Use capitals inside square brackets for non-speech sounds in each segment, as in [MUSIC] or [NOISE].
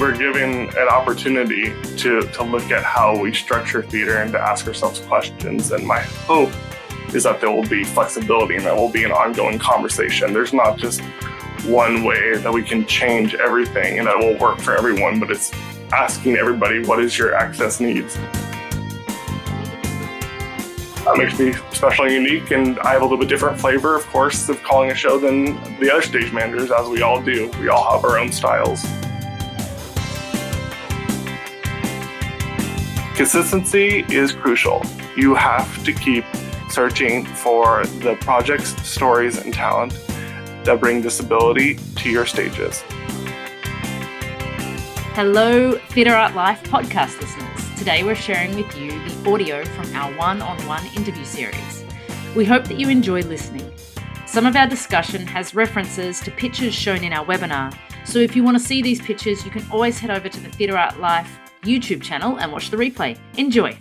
we're given an opportunity to, to look at how we structure theater and to ask ourselves questions. And my hope is that there will be flexibility and that will be an ongoing conversation. There's not just one way that we can change everything and that will work for everyone, but it's asking everybody what is your access needs. That makes me special and unique, and I have a little bit different flavor, of course, of calling a show than the other stage managers, as we all do. We all have our own styles. Consistency is crucial. You have to keep searching for the projects, stories, and talent that bring disability to your stages. Hello, Theatre Art Life podcast listeners. Today we're sharing with you the audio from our one on one interview series. We hope that you enjoy listening. Some of our discussion has references to pictures shown in our webinar, so if you want to see these pictures, you can always head over to the Theatre Art Life YouTube channel and watch the replay. Enjoy!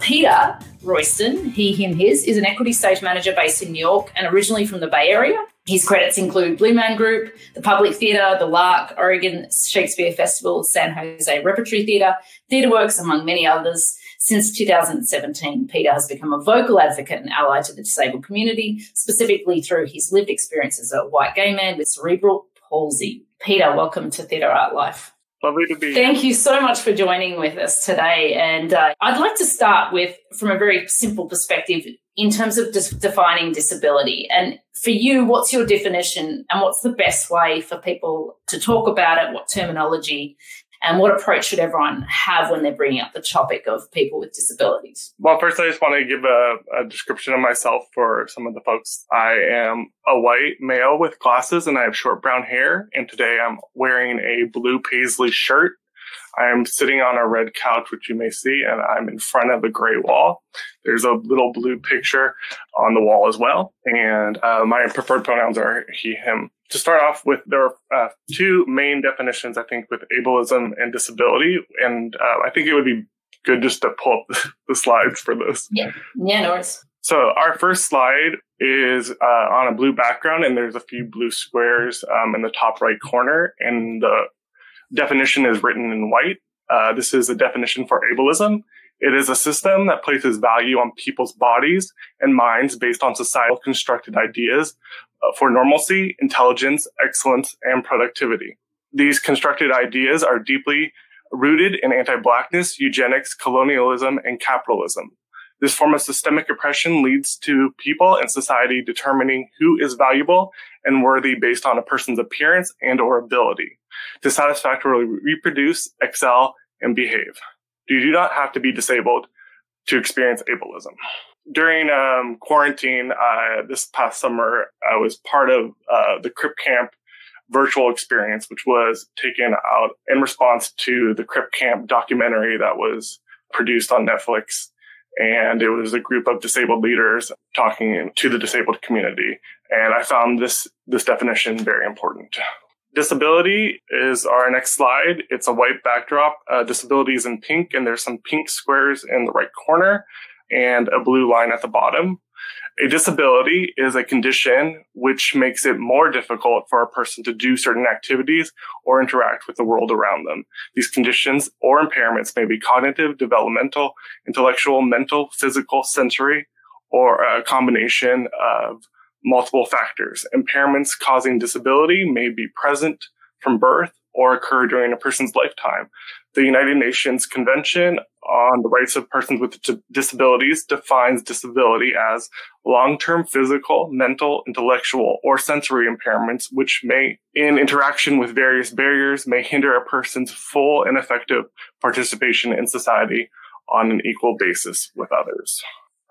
Peter Royston, he, him, his, is an equity stage manager based in New York and originally from the Bay Area. His credits include Blue Man Group, the Public Theatre, the Lark, Oregon Shakespeare Festival, San Jose Repertory Theatre, Theatre Works, among many others. Since 2017, Peter has become a vocal advocate and ally to the disabled community, specifically through his lived experience as a white gay man with cerebral palsy. Peter, welcome to Theatre Art Life. Lovely to be Thank you so much for joining with us today. And uh, I'd like to start with, from a very simple perspective, in terms of dis- defining disability. And for you, what's your definition and what's the best way for people to talk about it? What terminology and what approach should everyone have when they're bringing up the topic of people with disabilities? Well, first, I just want to give a, a, description of myself for some of the folks. I am a white male with glasses and I have short brown hair. And today I'm wearing a blue paisley shirt. I am sitting on a red couch, which you may see, and I'm in front of a gray wall. There's a little blue picture on the wall as well. And uh, my preferred pronouns are he, him to start off with, there are uh, two main definitions, I think, with ableism and disability. And uh, I think it would be good just to pull up [LAUGHS] the slides for this. Yeah, yeah, no worries. So our first slide is uh, on a blue background, and there's a few blue squares um, in the top right corner, and the definition is written in white. Uh, this is a definition for ableism. It is a system that places value on people's bodies and minds based on societal constructed ideas Uh, for normalcy, intelligence, excellence, and productivity. These constructed ideas are deeply rooted in anti-blackness, eugenics, colonialism, and capitalism. This form of systemic oppression leads to people and society determining who is valuable and worthy based on a person's appearance and or ability to satisfactorily reproduce, excel, and behave. You do not have to be disabled to experience ableism. During um, quarantine uh, this past summer, I was part of uh, the Crip Camp virtual experience, which was taken out in response to the Crip Camp documentary that was produced on Netflix. And it was a group of disabled leaders talking to the disabled community. And I found this, this definition very important. Disability is our next slide. It's a white backdrop. Uh, disability is in pink, and there's some pink squares in the right corner and a blue line at the bottom. A disability is a condition which makes it more difficult for a person to do certain activities or interact with the world around them. These conditions or impairments may be cognitive, developmental, intellectual, mental, physical, sensory, or a combination of multiple factors. Impairments causing disability may be present from birth or occur during a person's lifetime. The United Nations Convention on the Rights of Persons with Disabilities defines disability as long-term physical, mental, intellectual, or sensory impairments, which may, in interaction with various barriers, may hinder a person's full and effective participation in society on an equal basis with others.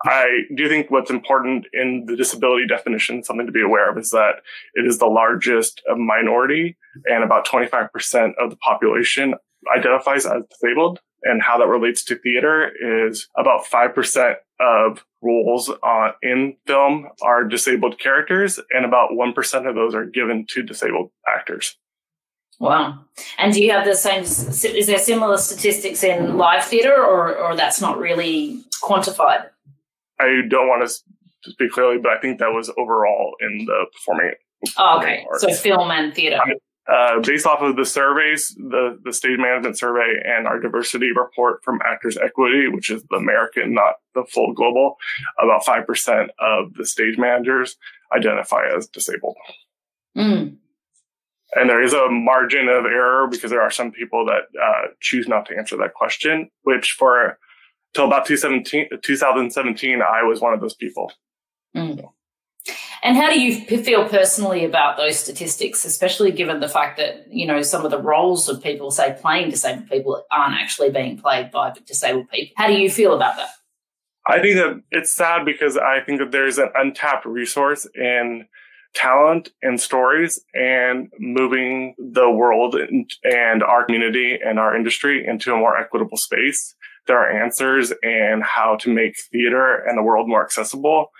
I do think what's important in the disability definition, something to be aware of, is that it is the largest minority and about 25% of the population identifies as disabled. And how that relates to theater is about 5% of roles uh, in film are disabled characters, and about 1% of those are given to disabled actors. Wow. And do you have the same, is there similar statistics in live theatre, or, or that's not really quantified? I don't want to speak clearly, but I think that was overall in the performing. Oh, okay. So film and theater. Uh, based off of the surveys, the, the stage management survey and our diversity report from Actors Equity, which is the American, not the full global, about 5% of the stage managers identify as disabled. Mm. And there is a margin of error because there are some people that uh, choose not to answer that question, which for till about 2017, I was one of those people. Mm. So. And how do you feel personally about those statistics, especially given the fact that, you know, some of the roles of people, say, playing disabled people aren't actually being played by disabled people? How do you feel about that? I think that it's sad because I think that there's an untapped resource in talent and stories and moving the world and our community and our industry into a more equitable space. There are answers and how to make theater and the world more accessible.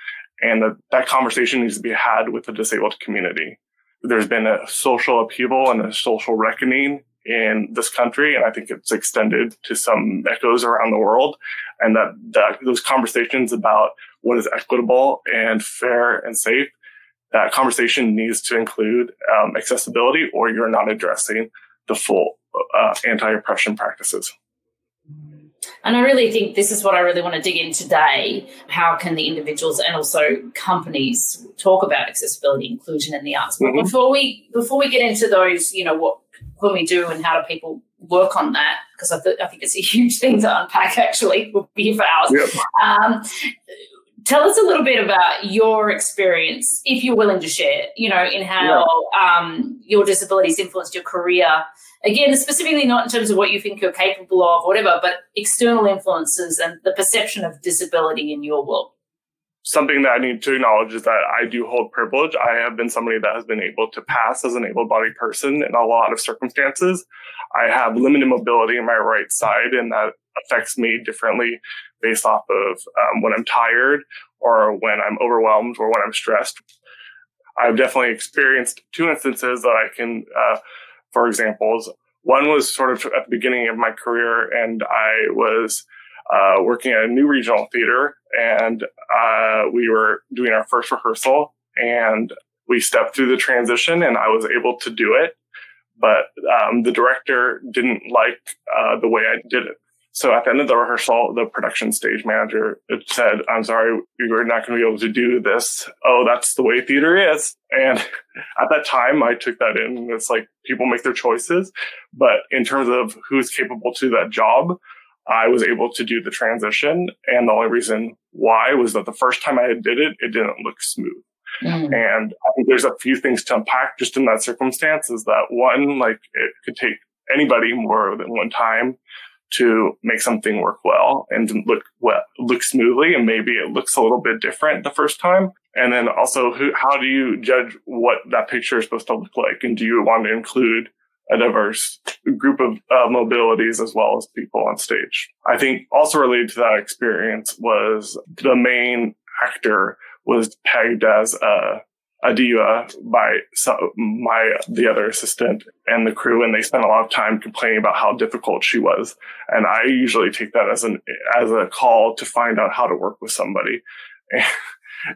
And that, that conversation needs to be had with the disabled community. There's been a social upheaval and a social reckoning in this country. And I think it's extended to some echoes around the world. And that, that those conversations about what is equitable and fair and safe, that conversation needs to include um, accessibility or you're not addressing the full uh, anti-oppression practices. And I really think this is what I really want to dig in today. How can the individuals and also companies talk about accessibility, inclusion in the arts? But mm-hmm. before we before we get into those, you know, what can we do and how do people work on that? Because I, th- I think it's a huge thing to unpack. Actually, [LAUGHS] we'll be here for hours. Yep. Um, tell us a little bit about your experience, if you're willing to share. You know, in how yeah. um, your disabilities influenced your career again, specifically not in terms of what you think you're capable of, whatever, but external influences and the perception of disability in your world. Something that I need to acknowledge is that I do hold privilege. I have been somebody that has been able to pass as an able bodied person in a lot of circumstances. I have limited mobility in my right side, and that affects me differently based off of um, when I'm tired or when I'm overwhelmed or when I'm stressed. I've definitely experienced two instances that I can uh, for examples. One was sort of at the beginning of my career, and I was uh, working at a new regional theater, and uh, we were doing our first rehearsal, and we stepped through the transition, and I was able to do it. But um, the director didn't like uh, the way I did it. So at the end of the rehearsal, the production stage manager said, I'm sorry, you're not going to be able to do this. Oh, that's the way theater is. And [LAUGHS] at that time, I took that in. It's like people make their choices. But in terms of who's capable to that job, I was able to do the transition. And the only reason why was that the first time I did it, it didn't look smooth. Mm. And I think there's a few things to unpack just in that circumstance is that one, like it could take anybody more than one time to make something work well and look well, look smoothly. And maybe it looks a little bit different the first time. And then also, who, how do you judge what that picture is supposed to look like? And do you want to include a diverse group of uh, mobilities as well as people on stage? I think also related to that experience was the main actor was pegged as a a diva by my the other assistant and the crew, and they spent a lot of time complaining about how difficult she was. And I usually take that as an as a call to find out how to work with somebody. [LAUGHS]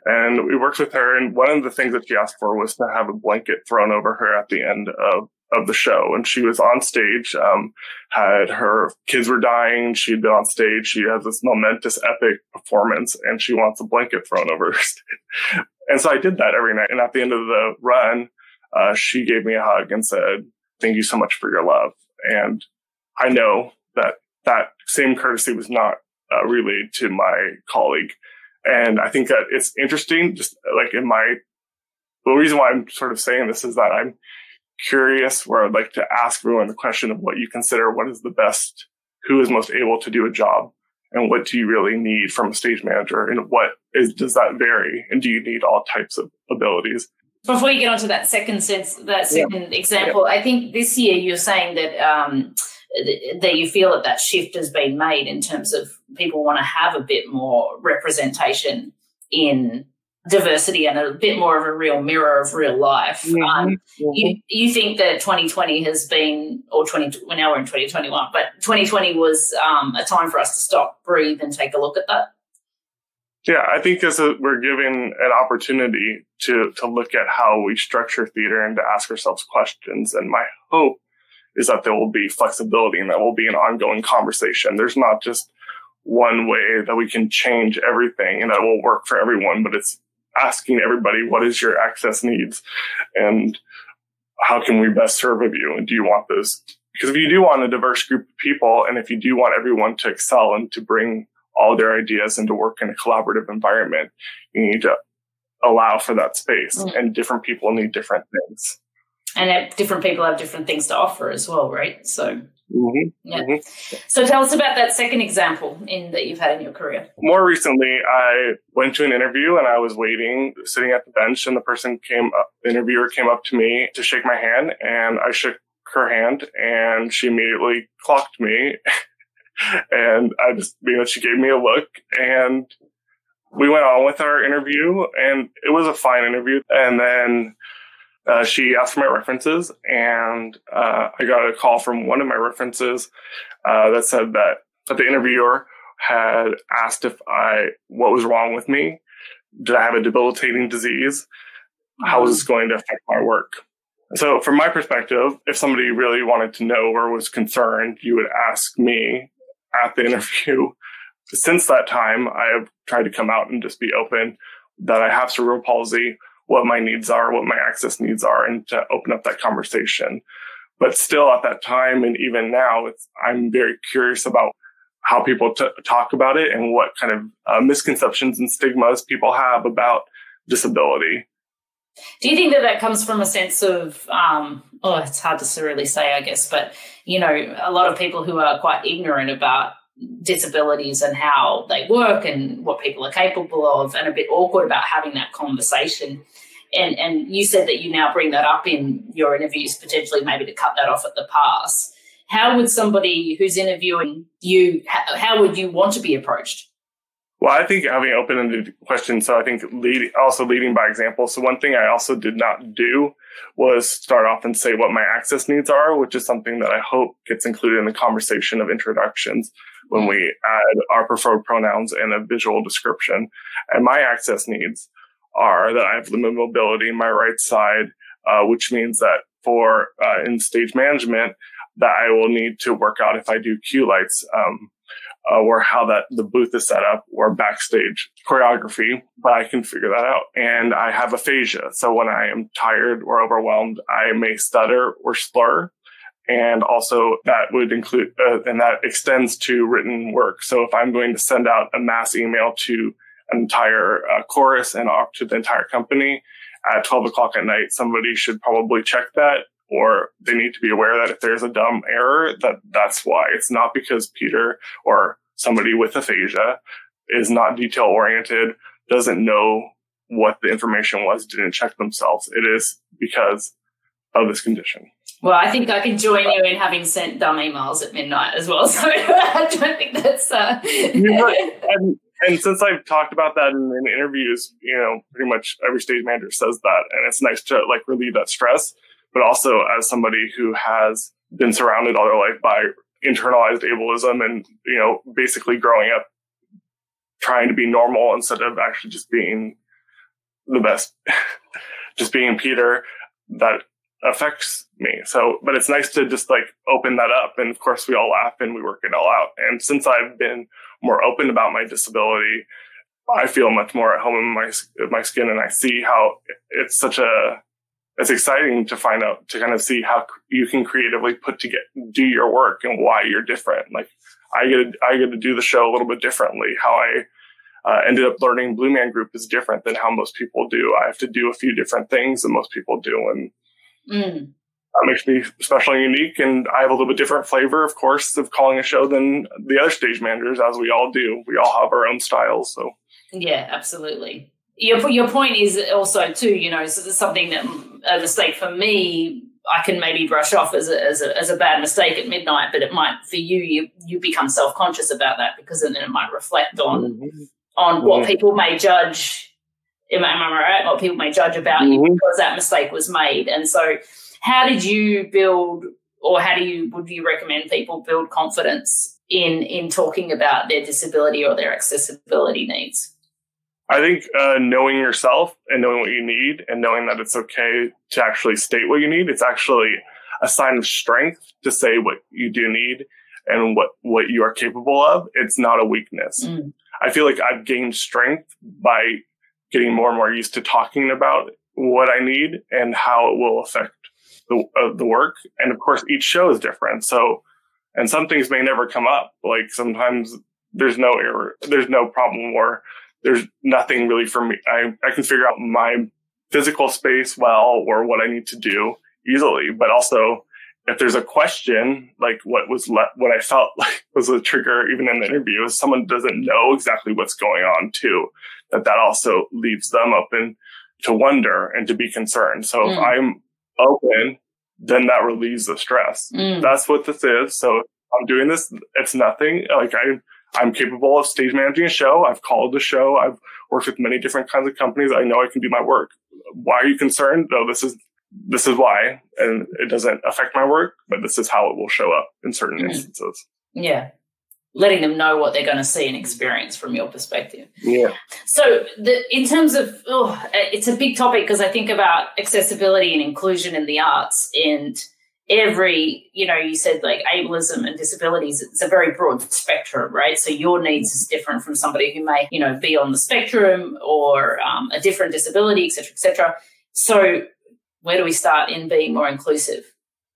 And we worked with her, and one of the things that she asked for was to have a blanket thrown over her at the end of of the show. And she was on stage, um, had her kids were dying. She'd been on stage. She has this momentous, epic performance, and she wants a blanket thrown over her. [LAUGHS] And so I did that every night. And at the end of the run, uh, she gave me a hug and said, thank you so much for your love. And I know that that same courtesy was not uh, relayed to my colleague. And I think that it's interesting, just like in my, the reason why I'm sort of saying this is that I'm curious where I'd like to ask everyone the question of what you consider what is the best, who is most able to do a job and what do you really need from a stage manager and what is does that vary and do you need all types of abilities before you get onto that second sense that second yeah. example yeah. i think this year you're saying that um, that you feel that that shift has been made in terms of people want to have a bit more representation in diversity and a bit more of a real mirror of real life. Mm-hmm. Um, mm-hmm. You, you think that 2020 has been, or 20, well, now we're in 2021, but 2020 was um, a time for us to stop, breathe, and take a look at that? Yeah, I think as a, we're given an opportunity to to look at how we structure theater and to ask ourselves questions. And my hope is that there will be flexibility and that will be an ongoing conversation. There's not just one way that we can change everything and that will work for everyone, but it's asking everybody, what is your access needs? And how can we best serve of you? And do you want those? Because if you do want a diverse group of people, and if you do want everyone to excel and to bring all their ideas and to work in a collaborative environment, you need to allow for that space. Mm. And different people need different things. And different people have different things to offer as well, right? So Mm-hmm. Yeah. Mm-hmm. So tell us about that second example in that you've had in your career. More recently, I went to an interview and I was waiting, sitting at the bench, and the person came up, the interviewer came up to me to shake my hand, and I shook her hand, and she immediately clocked me, [LAUGHS] and I just, you know, she gave me a look, and we went on with our interview, and it was a fine interview, and then uh, she asked for my references, and uh, I got a call from one of my references uh, that said that, that the interviewer had asked if I what was wrong with me. Did I have a debilitating disease? How was this going to affect my work? So, from my perspective, if somebody really wanted to know or was concerned, you would ask me at the [LAUGHS] interview. Since that time, I have tried to come out and just be open that I have cerebral palsy what my needs are, what my access needs are, and to open up that conversation. But still at that time, and even now, I'm very curious about how people t- talk about it and what kind of uh, misconceptions and stigmas people have about disability. Do you think that that comes from a sense of, um, oh, it's hard to really say, I guess, but you know, a lot of people who are quite ignorant about disabilities and how they work and what people are capable of and a bit awkward about having that conversation and and you said that you now bring that up in your interviews potentially maybe to cut that off at the pass how would somebody who's interviewing you how, would you want to be approached well, I think having open-ended questions. So I think lead, also leading by example. So one thing I also did not do was start off and say what my access needs are, which is something that I hope gets included in the conversation of introductions when we add our preferred pronouns and a visual description. And my access needs are that I have limited mobility in my right side, uh, which means that for uh, in stage management, that I will need to work out if I do cue lights. Um, uh, or how that the booth is set up or backstage choreography, but I can figure that out. And I have aphasia. So when I am tired or overwhelmed, I may stutter or slur. And also that would include, uh, and that extends to written work. So if I'm going to send out a mass email to an entire uh, chorus and off to the entire company at 12 o'clock at night, somebody should probably check that or they need to be aware that if there's a dumb error, that that's why. It's not because Peter or somebody with aphasia is not detail oriented, doesn't know what the information was, didn't check themselves. It is because of this condition. Well, I think I can join you in having sent dumb emails at midnight as well. [LAUGHS] So I don't think that's. Uh... and, and, since I've talked about that in, in, interviews, you know, pretty much every stage manager says that, and it's nice to like relieve that stress but also as somebody who has been surrounded all their life by internalized ableism and, you know, basically growing up trying to be normal instead of actually just being the best, [LAUGHS] just being Peter, that affects me. So, but it's nice to just like open that up. And of course, we all laugh and we work it all out. And since I've been more open about my disability, I feel much more at home in my my skin, and I see how it's such a it's exciting to find out to kind of see how you can creatively put together do your work and why you're different like i get to, i get to do the show a little bit differently how i uh, ended up learning blue man group is different than how most people do i have to do a few different things than most people do and mm. that makes me special and unique and i have a little bit different flavor of course of calling a show than the other stage managers as we all do we all have our own styles so yeah absolutely your your point is also too, you know, something that a mistake for me, I can maybe brush off as a, as a, as a bad mistake at midnight, but it might for you, you you become self conscious about that because then it might reflect on mm-hmm. on what mm-hmm. people may judge. Am I, am I right? What people may judge about mm-hmm. you because that mistake was made, and so how did you build, or how do you would you recommend people build confidence in in talking about their disability or their accessibility needs? I think uh, knowing yourself and knowing what you need and knowing that it's okay to actually state what you need, it's actually a sign of strength to say what you do need and what, what you are capable of. It's not a weakness. Mm. I feel like I've gained strength by getting more and more used to talking about what I need and how it will affect the, uh, the work. And of course, each show is different. So, and some things may never come up. Like sometimes there's no error, there's no problem or there's nothing really for me. I, I can figure out my physical space well or what I need to do easily, but also if there's a question, like what was le- what I felt [LAUGHS] like was a trigger, even in the interview, is someone doesn't know exactly what's going on too, that that also leaves them open to wonder and to be concerned. So mm. if I'm open, then that relieves the stress. Mm. That's what this is. So I'm doing this. It's nothing like I, I'm capable of stage managing a show. I've called a show. I've worked with many different kinds of companies. I know I can do my work. Why are you concerned? No, this is this is why, and it doesn't affect my work, but this is how it will show up in certain mm-hmm. instances. Yeah. Letting them know what they're going to see and experience from your perspective. Yeah. So, the, in terms of, oh, it's a big topic because I think about accessibility and inclusion in the arts, and every, you know, you said like ableism and disabilities, it's a very broad spectrum, right? So your needs is different from somebody who may, you know, be on the spectrum or um, a different disability, et cetera, et cetera. So where do we start in being more inclusive?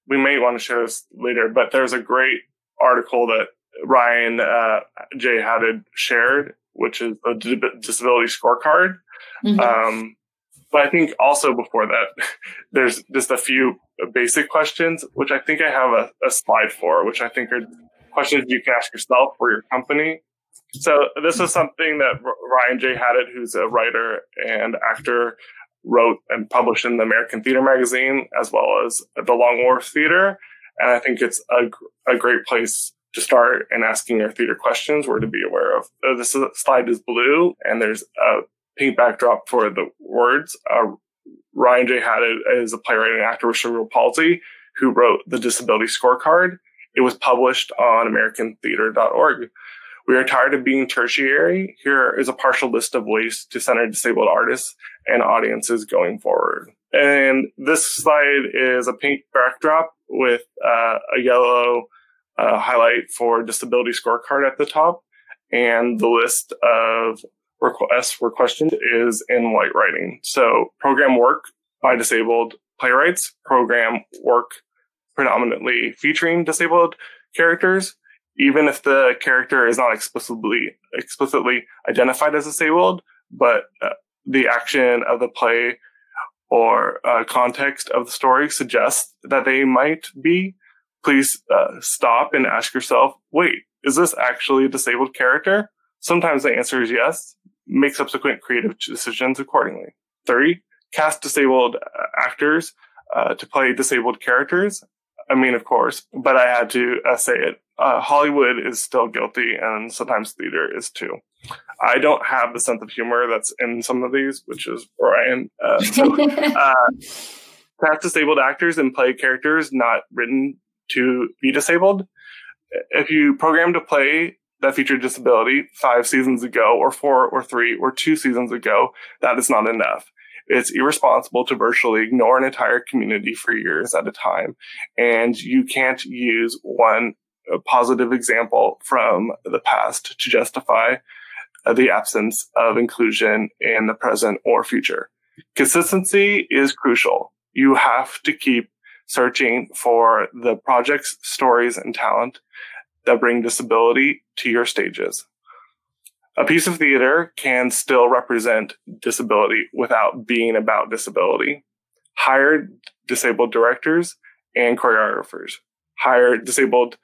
We may want to share this later, but there's a great article that Ryan uh, J. Haddad shared, which is a disability scorecard. Mm-hmm. Um, but I think also before that, [LAUGHS] there's just a few basic questions, which I think I have a, a slide for, which I think are questions you can ask yourself or your company. So this is something that Ryan J. Haddad, who's a writer and actor, wrote and published in the American Theater Magazine as well as the Long Wharf Theater. And I think it's a, a great place to start and asking your theater questions or to be aware of. Uh, this slide is blue and there's a pink backdrop for the words. Uh, Ryan J. Haddad is a playwright and actor with cerebral palsy who wrote the Disability Scorecard. It was published on AmericanTheater.org. We are tired of being tertiary. Here is a partial list of ways to center disabled artists and audiences going forward. And this slide is a pink backdrop with uh, a yellow uh, highlight for disability scorecard at the top. And the list of requests for questions is in white writing. So program work by disabled playwrights, program work predominantly featuring disabled characters, even if the character is not explicitly explicitly identified as disabled, but uh, the action of the play or uh, context of the story suggests that they might be, please uh, stop and ask yourself, wait, is this actually a disabled character? Sometimes the answer is yes. Make subsequent creative decisions accordingly. Three, cast disabled uh, actors uh, to play disabled characters. I mean, of course, but I had to uh, say it uh, Hollywood is still guilty, and sometimes theater is too. I don't have the sense of humor that's in some of these, which is Ryan. Uh, so, [LAUGHS] uh, cast disabled actors and play characters not written to be disabled. If you program to play that featured disability five seasons ago, or four, or three, or two seasons ago, that is not enough. It's irresponsible to virtually ignore an entire community for years at a time. And you can't use one positive example from the past to justify uh, the absence of inclusion in the present or future. Consistency is crucial. You have to keep searching for the projects, stories, and talent that bring disability to your stages. A piece of theater can still represent disability without being about disability. Hire disabled directors and choreographers. Hire disabled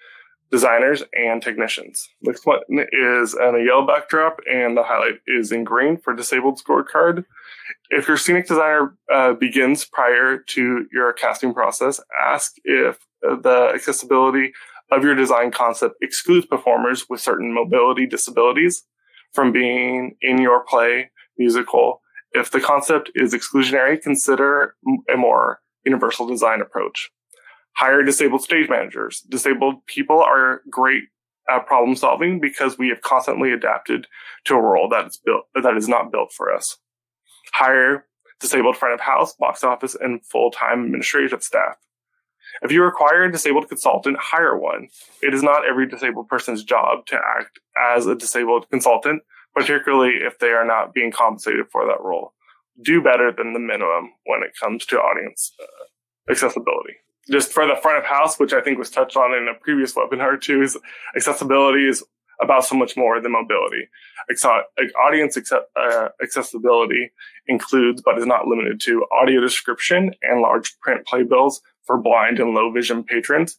designers and technicians. Next one is in a yellow backdrop, and the highlight is in green for disabled scorecard. If your scenic designer uh, begins prior to your casting process, ask if the accessibility of your design concept excludes performers with certain mobility disabilities from being in your play, musical. If the concept is exclusionary, consider a more universal design approach hire disabled stage managers. Disabled people are great at problem solving because we have constantly adapted to a role that is built that is not built for us. Hire disabled front of house, box office, and full time administrative staff. If you require a disabled consultant, hire one. It is not every disabled person's job to act as a disabled consultant, particularly if they are not being compensated for that role. Do better than the minimum when it comes to audience uh, accessibility. Just for the front of house, which I think was touched on in a previous webinar too, is accessibility is about so much more than mobility. Audience uh, accessibility includes, but is not limited to, audio description and large print playbills for blind and low vision patrons,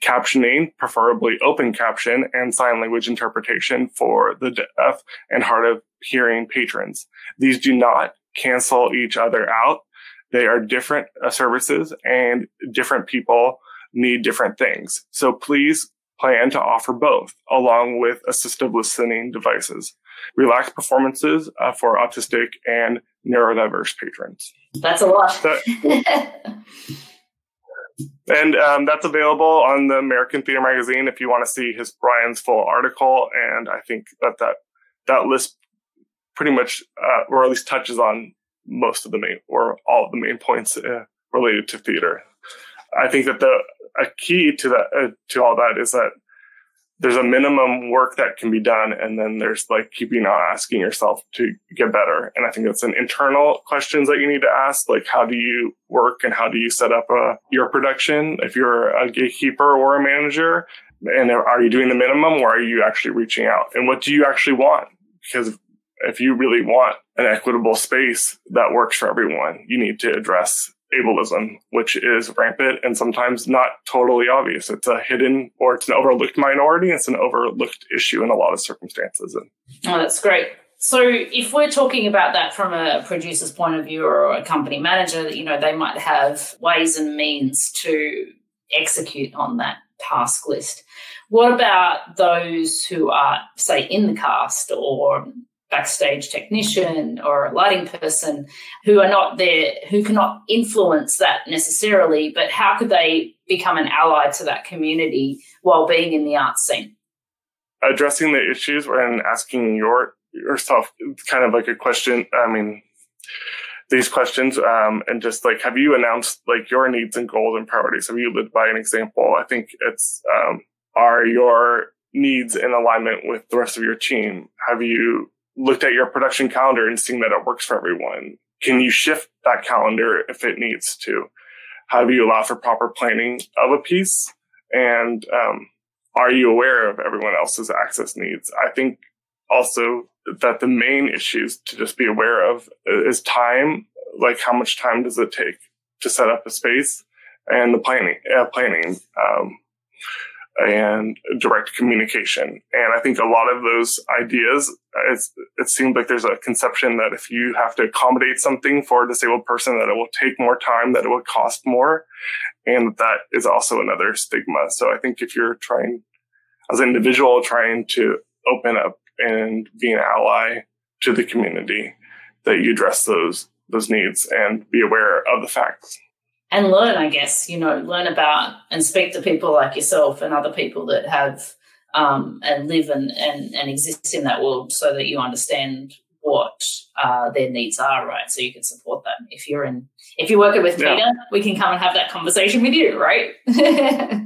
captioning, preferably open caption, and sign language interpretation for the deaf and hard of hearing patrons. These do not cancel each other out. They are different uh, services and different people need different things. So please plan to offer both along with assistive listening devices. Relaxed performances uh, for autistic and neurodiverse patrons. That's a lot. [LAUGHS] and um, that's available on the American Theater Magazine if you want to see his Brian's full article. And I think that that, that list pretty much, uh, or at least touches on most of the main or all of the main points uh, related to theater. I think that the a key to that uh, to all that is that there's a minimum work that can be done and then there's like keeping on asking yourself to get better. And i think that's an internal questions that you need to ask like how do you work and how do you set up a, uh, your production? If you're a gatekeeper or a manager and are you doing the minimum or are you actually reaching out? And what do you actually want? Because if you really want an equitable space that works for everyone you need to address ableism, which is rampant and sometimes not totally obvious. It's a hidden or it's an overlooked minority. It's an overlooked issue in a lot of circumstances. Oh, that's great. So, if we're talking about that from a producer's point of view or a company manager, that you know, they might have ways and means to execute on that task list. What about those who are, say, in the cast or backstage technician or a lighting person who are not there, who cannot influence that necessarily, but how could they become an ally to that community while being in the arts scene? Addressing the issues and asking your yourself kind of like a question. I mean, these questions um, and just like have you announced like your needs and goals and priorities? Have you lived by an example? I think it's um, are your needs in alignment with the rest of your team? Have you looked at your production calendar and seen that it works for everyone? Can you shift that calendar if it needs to? How do you allow for proper planning of a piece? And um, are you aware of everyone else's access needs? I think also that the main issues to just be aware of is time. Like how much time does it take to set up a space and the planning, uh, planning. Um, and direct communication. And I think a lot of those ideas, it seems like there's a conception that if you have to accommodate something for a disabled person, that it will take more time, that it will cost more. And that is also another stigma. So I think if you're trying, as an individual, trying to open up and be an ally to the community, that you address those those needs and be aware of the facts and learn, I guess, you know, learn about and speak to people like yourself and other people that have um, and live and, and, and exist in that world so that you understand what uh, their needs are, right? So you can support them. If you're in, if you're working with yeah. Peter, we can come and have that conversation with you, right? [LAUGHS] yeah.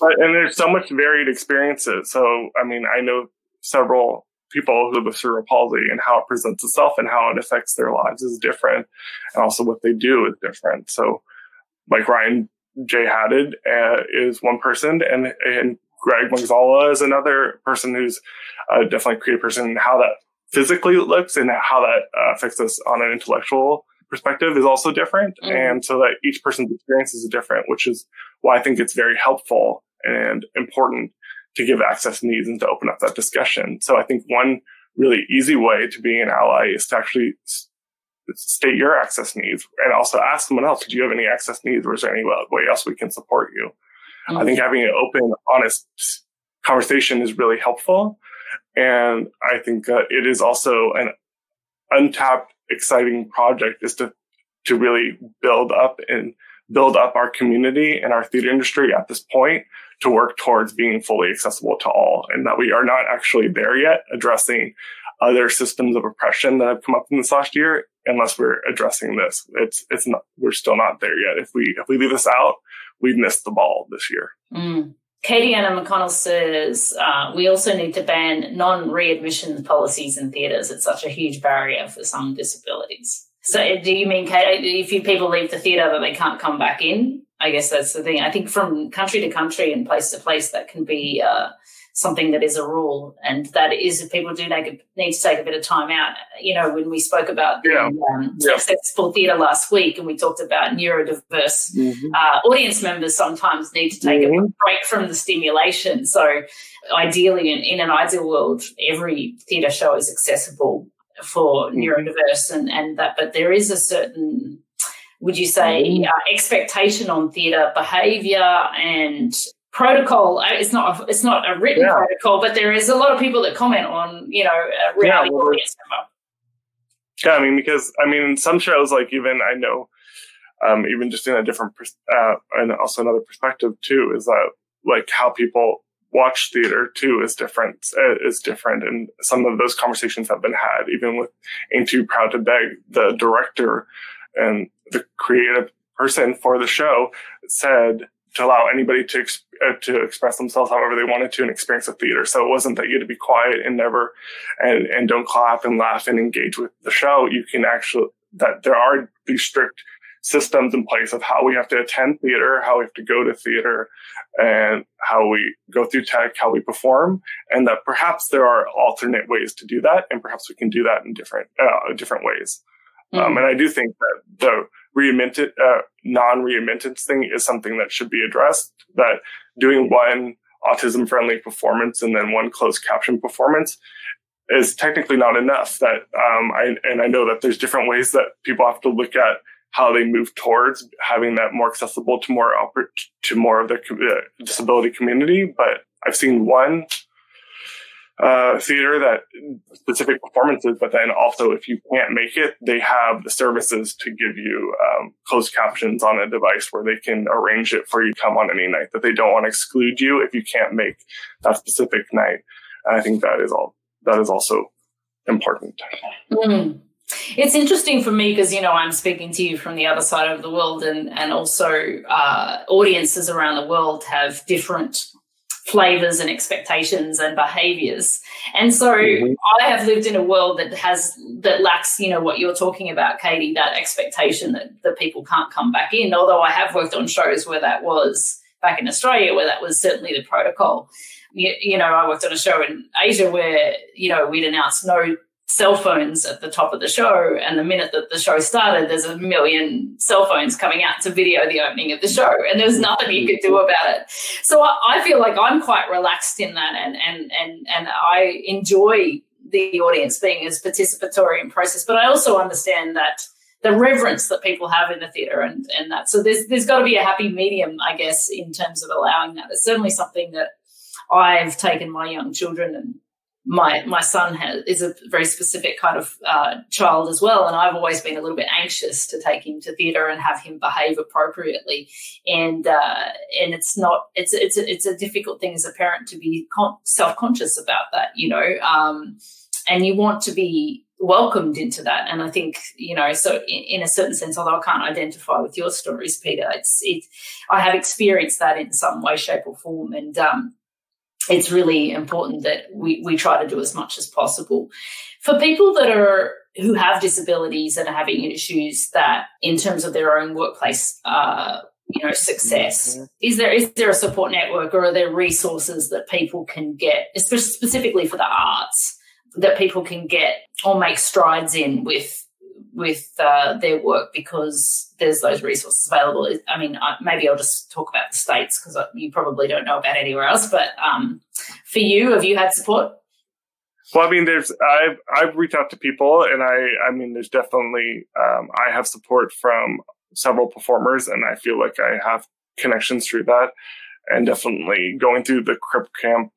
And there's so much varied experiences. So, I mean, I know several people who live with cerebral palsy and how it presents itself and how it affects their lives is different. And also what they do is different. So, like Ryan J. Haddad uh, is one person, and and Gregg Mozgala is another person who's uh, definitely a creative person. And how that physically looks and how that uh, affects us on an intellectual perspective is also different. Mm-hmm. And so that each person's experience is different, which is why I think it's very helpful and important to give access needs and to open up that discussion. So I think one really easy way to be an ally is to actually state your access needs and also ask someone else, do you have any access needs or is there any way else we can support you? Mm-hmm. I think having an open, honest conversation is really helpful. And I think that it is also an untapped, exciting project is to, to really build up and build up our community and our theater industry at this point to work towards being fully accessible to all and that we are not actually there yet addressing other systems of oppression that have come up in this last year unless we're addressing this it's it's not we're still not there yet if we if we leave this out we've missed the ball this year mm. Katie Anna McConnell says uh, we also need to ban non-readmission policies in theatres. It's such a huge barrier for some disabilities. So, do you mean, Kate, if people leave the theatre that they can't come back in? I guess that's the thing. I think from country to country and place to place, that can be uh, something that is a rule, and that is if people do need to take a bit of time out. You know, when we spoke about yeah. the um, yeah. accessible theatre last week, and we talked about neurodiverse mm-hmm. uh, audience members sometimes need to take mm-hmm. a break from the stimulation. So, ideally, in, in an ideal world, every theatre show is accessible for mm-hmm. neurodiverse and, and that, but there is a certain, would you say, mm-hmm. uh, expectation on theatre behaviour and protocol. Uh, it's not a, it's not a written yeah. protocol, but there is a lot of people that comment on you know a reality yeah, well. Yeah, I mean because I mean in some shows like even I know um, even just in a different uh, and also another perspective too is that like how people watch theater too is different uh, is different and some of those conversations have been had even with ain't too proud to beg the director and the creative person for the show said to allow anybody to ex- uh, to express themselves however they wanted to and experience the theater. So it wasn't that you had to be quiet and never and and don't clap and laugh and engage with the show. You can actually that there are these strict systems in place of how we have to attend theater, how we have to go to theater, and how we go through tech, how we perform, and that perhaps there are alternate ways to do that, and perhaps we can do that in different uh, different ways. Mm-hmm. Um, and I do think that the reinvented uh, non-reinventance thing is something that should be addressed. That doing one autism friendly performance and then one closed caption performance is technically not enough. That um, I and I know that there's different ways that people have to look at how they move towards having that more accessible to more to more of the uh, disability community. But I've seen one uh, theater that specific performances, but then also if you can't make it, they have the services to give you um, closed captions on a device where they can arrange it for you to come on any night. That they don't want to exclude you if you can't make that specific night. And I think that is all that is also important. Mm. It's interesting for me because you know I'm speaking to you from the other side of the world, and and also uh, audiences around the world have different flavors and expectations and behaviors. And so mm-hmm. I have lived in a world that has that lacks, you know, what you're talking about, Katie, that expectation that, that people can't come back in. Although I have worked on shows where that was back in Australia, where that was certainly the protocol. You, you know, I worked on a show in Asia where, you know, we'd announced no cell phones at the top of the show. And the minute that the show started, there's a million cell phones coming out to video the opening of the show. And there was nothing you could do about it. So I, feel like I'm quite relaxed in that and and and and I enjoy the audience being as participatory in process. But I also understand that the reverence that people have in the theatre and, and that. So there's there's got to be a happy medium, I guess, in terms of allowing that. It's certainly something that I've taken my young children and my my son has, is a very specific kind of uh, child as well, and I've always been a little bit anxious to take him to theatre and have him behave appropriately. And uh, and it's not it's it's a, it's a difficult thing as a parent to be con- self conscious about that, you know. Um, and you want to be welcomed into that. And I think you know, so in, in, a certain sense, although I can't identify with your stories, Peter, it's it I have experienced that in some way, shape, or form, and um, it's really important that we, we try to do as much as possible. For people that are who have disabilities and are having issues that in terms of their own workplace uh, you know success mm-hmm. is there is there a support network or are there resources that people can get especially specifically for the arts that people can get or make strides in with with uh, their work because there's those resources available. I mean, maybe I'll just talk about the states because you probably don't know about anywhere else. But um, for you, have you had support? Well, I mean, there's I've I've reached out to people, and I I mean, there's definitely um, I have support from several performers, and I feel like I have connections through that, and definitely going through the Crip Camp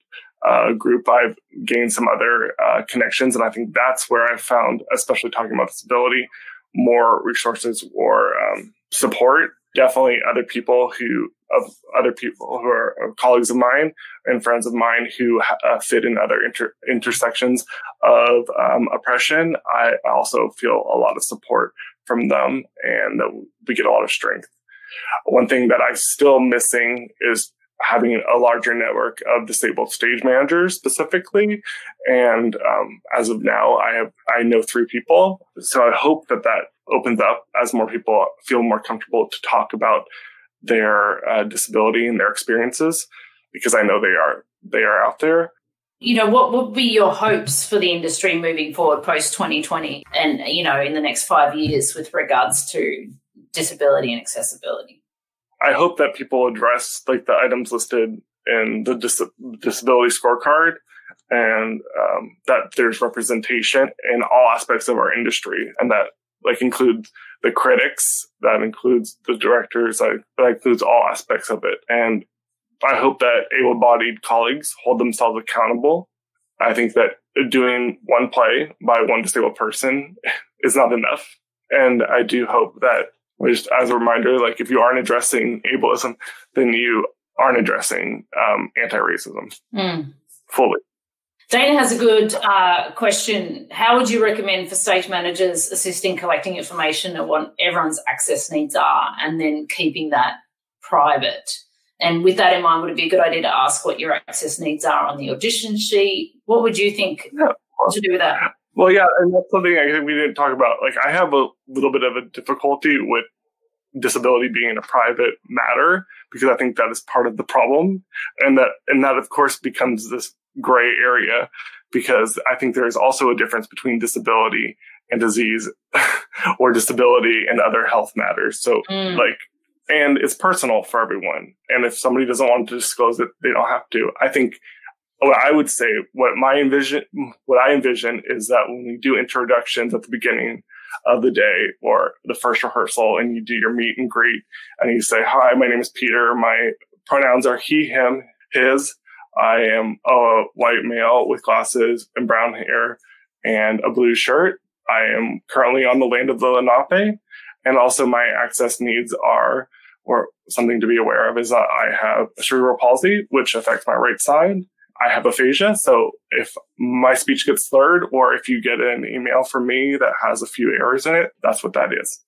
uh, group, I've gained some other uh, connections. And I think that's where I found, especially talking about disability, more resources or um, support definitely other people who of other people who are colleagues of mine and friends of mine who uh, fit in other inter- intersections of um, oppression. I also feel a lot of support from them and we get a lot of strength. One thing that I'm still missing is having a larger network of disabled stage managers specifically. And um, as of now, I have I know three people. So I hope that that opens up as more people feel more comfortable to talk about their uh, disability and their experiences, because I know they are they are out there. You know, what would be your hopes for the industry moving forward post 2020 and, you know, in the next five years with regards to disability and accessibility? I hope that people address like the items listed in the dis- disability scorecard and um, that there's representation in all aspects of our industry and that like includes the critics that includes the directors that, that includes all aspects of it. And i hope that able-bodied colleagues hold themselves accountable. I think that doing one play by one disabled person [LAUGHS] is not enough. And i do hope that just as a reminder, like if you aren't addressing ableism, then you aren't addressing um, anti-racism mm. fully. Dana has a good uh, question. How would you recommend for stage managers assisting collecting information on what everyone's access needs are and then keeping that private? And with that in mind, would it be a good idea to ask what your access needs are on the audition sheet? What would you think yeah. to do with that? Well, yeah, and that's something I think we didn't talk about. Like, I have a little bit of a difficulty with disability being a private matter because I think that is part of the problem, and that and that of course becomes this gray area because I think there is also a difference between disability and disease [LAUGHS] or disability and other health matters. So, mm. like, and it's personal for everyone. And if somebody doesn't want to disclose it, they don't have to. I think what I would say, what my envision, what I envision is that when we do introductions at the beginning of the day or the first rehearsal and you do your meet and greet and you say, hi, my name is Peter. My pronouns are he, him, his. I am a white male with glasses and brown hair and a blue shirt. I am currently on the land of the Lenape. And also my access needs are, or something to be aware of is that I have cerebral palsy, which affects my right side. I have aphasia. So if my speech gets slurred or if you get an email from me that has a few errors in it, that's what that is.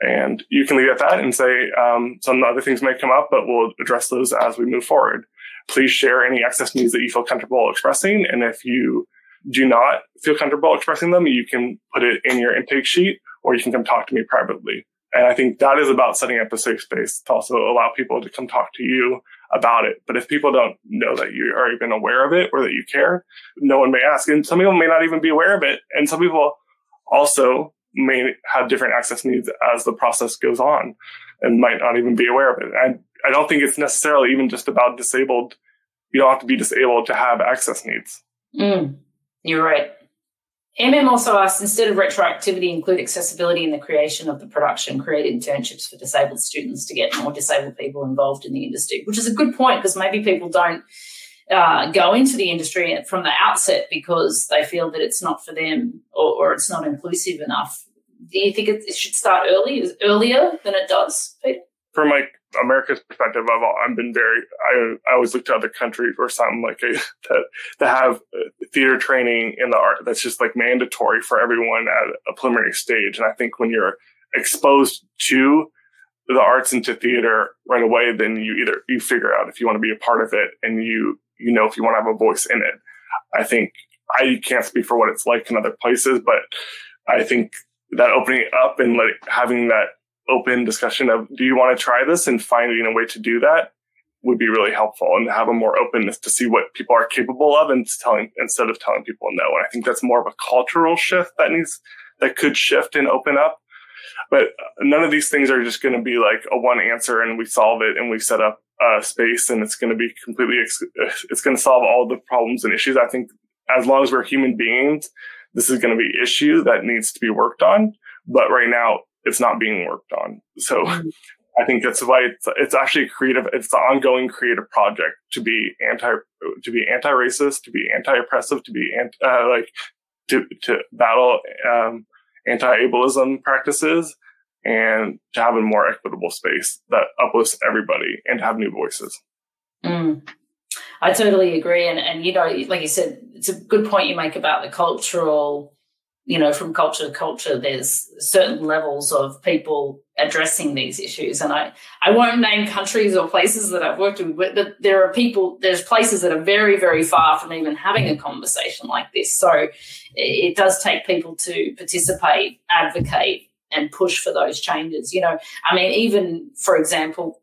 And you can leave it at that and say, um, some other things may come up, but we'll address those as we move forward. Please share any access needs that you feel comfortable expressing. And if you do not feel comfortable expressing them, you can put it in your intake sheet or you can come talk to me privately. And I think that is about setting up a safe space to also allow people to come talk to you about it. But if people don't know that you are even aware of it or that you care, no one may ask. And some people may not even be aware of it. And some people also may have different access needs as the process goes on and might not even be aware of it. And I don't think it's necessarily even just about disabled. You don't have to be disabled to have access needs. Mm, you're right. MM also asked instead of retroactivity, include accessibility in the creation of the production, create internships for disabled students to get more disabled people involved in the industry, which is a good point because maybe people don't uh, go into the industry from the outset because they feel that it's not for them or, or it's not inclusive enough. Do you think it, it should start early, earlier than it does, Peter? From like America's perspective, I've, I've been very, I, I always look to other countries or something like a, [LAUGHS] that, have uh, theater training in the art that's just like mandatory for everyone at a preliminary stage. And I think when you're exposed to the arts and to theater right away, then you either, you figure out if you want to be a part of it and you, you know, if you want to have a voice in it. I think I can't speak for what it's like in other places, but I think that opening up and like having that open discussion of do you want to try this and finding a way to do that would be really helpful and have a more openness to see what people are capable of and telling instead of telling people no. And I think that's more of a cultural shift that needs that could shift and open up. But none of these things are just going to be like a one answer and we solve it and we set up a space and it's going to be completely it's going to solve all the problems and issues. I think as long as we're human beings, this is going to be issue that needs to be worked on. But right now, it's not being worked on. So mm-hmm. I think that's why it's, it's actually a creative, it's an ongoing creative project to be anti, to be anti-racist, to be anti-oppressive, to be anti, uh, like to, to battle, um, anti-ableism practices and to have a more equitable space that uplifts everybody and to have new voices. Mm. I totally agree. And, and, you know, like you said, it's a good point you make about the cultural, you know, from culture to culture, there's certain levels of people addressing these issues. And I, I won't name countries or places that I've worked with, but there are people, there's places that are very, very far from even having a conversation like this. So it does take people to participate, advocate, and push for those changes. You know, I mean, even for example,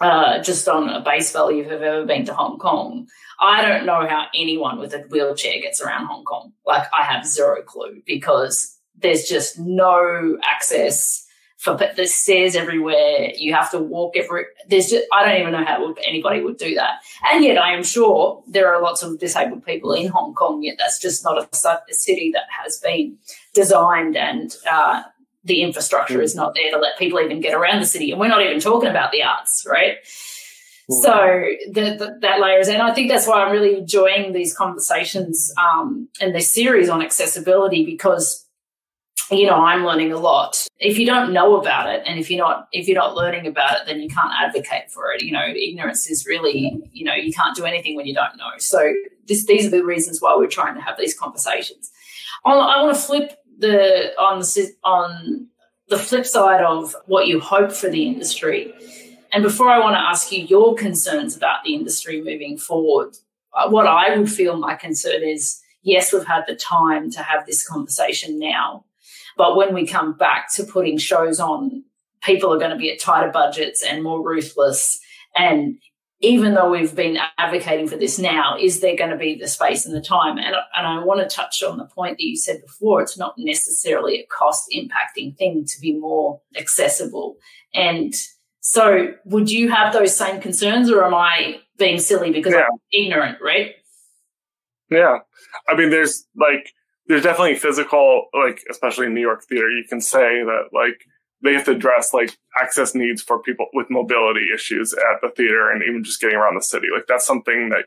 uh, just on a base value, if you've ever been to Hong Kong, I don't know how anyone with a wheelchair gets around Hong Kong. Like, I have zero clue because there's just no access for there's stairs everywhere. You have to walk every. There's just I don't even know how anybody would do that. And yet, I am sure there are lots of disabled people in Hong Kong. Yet that's just not a, a city that has been designed and uh, the infrastructure is not there to let people even get around the city. And we're not even talking about the arts, right? So the, the, that layers, and I think that's why I'm really enjoying these conversations um, and this series on accessibility because you know I'm learning a lot. If you don't know about it, and if you're not if you're not learning about it, then you can't advocate for it. You know, ignorance is really you know you can't do anything when you don't know. So this, these are the reasons why we're trying to have these conversations. I, I want to flip the on the on the flip side of what you hope for the industry. And before I want to ask you your concerns about the industry moving forward, uh, what I would feel my concern is yes, we've had the time to have this conversation now. But when we come back to putting shows on, people are going to be at tighter budgets and more ruthless. And even though we've been advocating for this now, is there going to be the space and the time? And, and I want to touch on the point that you said before it's not necessarily a cost impacting thing to be more accessible. And so, would you have those same concerns, or am I being silly because yeah. I'm ignorant, right? Yeah. I mean, there's like, there's definitely physical, like, especially in New York theater, you can say that, like, they have to address like access needs for people with mobility issues at the theater and even just getting around the city. Like that's something that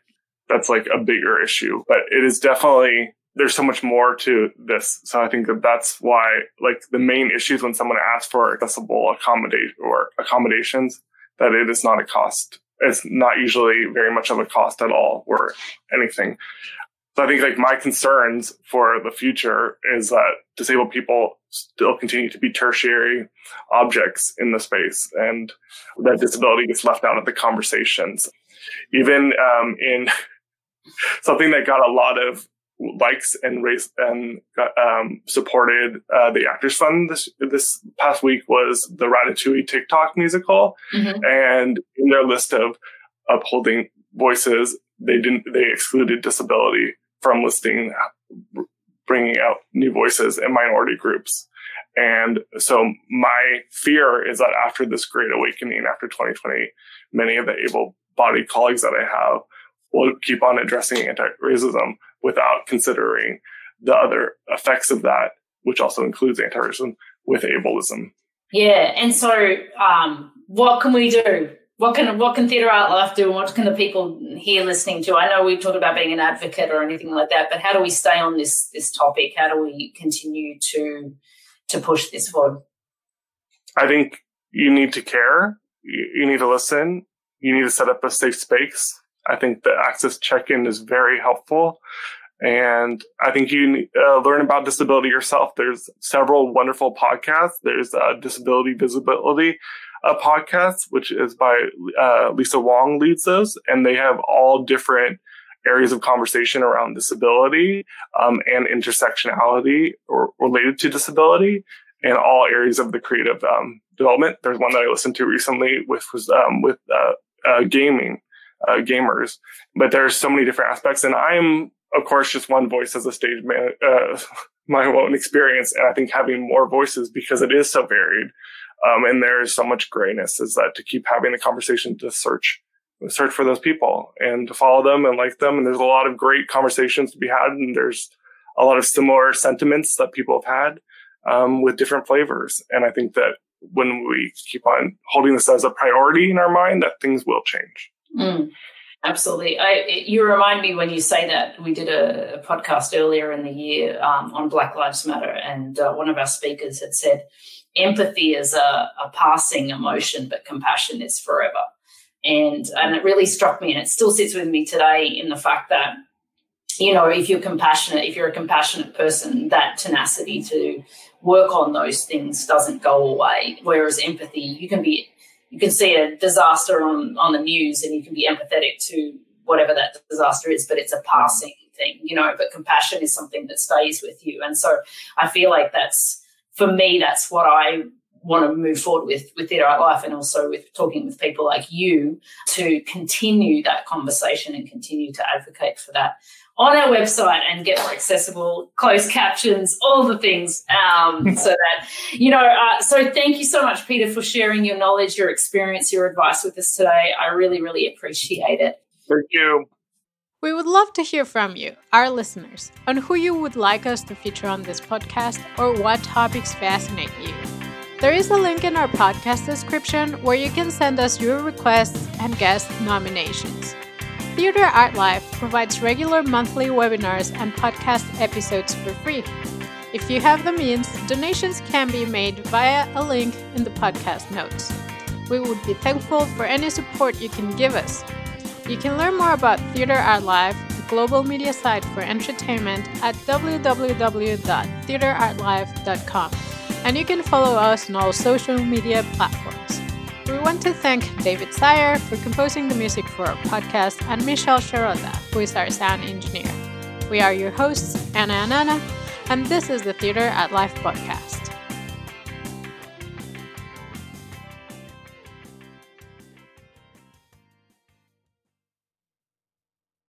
that's like a bigger issue, but it is definitely there's so much more to this. So I think that that's why like the main issues when someone asks for accessible accommodate or accommodations that it is not a cost. It's not usually very much of a cost at all or anything. So I think like my concerns for the future is that disabled people still continue to be tertiary objects in the space and that disability gets left out of the conversations. Even um, in [LAUGHS] something that got a lot of likes and race and um, supported uh, the Actors Fund this this past week was the Ratatouille TikTok musical, mm-hmm. and in their list of upholding voices, they didn't they excluded disability from listing bringing out new voices and minority groups. And so my fear is that after this great awakening, after 2020, many of the able bodied colleagues that I have will keep on addressing anti-racism without considering the other effects of that, which also includes anti-racism with ableism. Yeah. And so um, what can we do? what can what can Theatre Art Life do, and what can the people here listening to? I know we talked about being an advocate or anything like that, but how do we stay on this this topic? How do we continue to to push this forward? I think you need to care. You need to listen. You need to set up a safe space. I think the access check-in is very helpful. And I think you uh, learn about disability yourself. There's several wonderful podcasts. There's uh, Disability Visibility, a podcast, which is by uh, Alice Wong leads those, and they have all different areas of conversation around disability um, and intersectionality or related to disability and all areas of the creative um, development. There's one that I listened to recently, which was um, with uh, uh, gaming uh, gamers, but there's so many different aspects, and I'm of course just one voice as a stage man, uh, [LAUGHS] my own experience, and I think having more voices because it is so varied um, and there is so much grayness is that to keep having the conversation to search, search for those people and to follow them and like them. And there's a lot of great conversations to be had. And there's a lot of similar sentiments that people have had um, with different flavors. And I think that when we keep on holding this as a priority in our mind, that things will change. Mm. Absolutely. I, you remind me when you say that. We did a, a podcast earlier in the year um, on Black Lives Matter, and uh, one of our speakers had said empathy is a, a passing emotion, but compassion is forever. And, and it really struck me, and it still sits with me today in the fact that you know, if you're compassionate, if you're a compassionate person, that tenacity to work on those things doesn't go away. Whereas empathy, you can be, you can see a disaster on, on the news and you can be empathetic to whatever that disaster is, but it's a passing thing, you know, but compassion is something that stays with you. And so I feel like that's, for me, that's what I want to move forward with with Theatre Art Life and also with talking with people like you to continue that conversation and continue to advocate for that on our website and get more accessible, closed captions, all the things. Um, [LAUGHS] so that, you know, uh, so thank you so much, Peter, for sharing your knowledge, your experience, your advice with us today. I really, really appreciate it. Thank you. We would love to hear from you, our listeners, on who you would like us to feature on this podcast or what topics fascinate you. There is a link in our podcast description where you can send us your requests and guest nominations. Theatre Art Life provides regular monthly webinars and podcast episodes for free. If you have the means, donations can be made via a link in the podcast notes. We would be thankful for any support you can give us. You can learn more about Theatre Art Life, the global media site for entertainment, at www.theatreartlife.com, and you can follow us on all social media platforms. We want to thank David Sire for composing the music for our podcast and Michelle Sharota, who is our sound engineer. We are your hosts, Anna and Anna, and this is the Theatre Art Life podcast.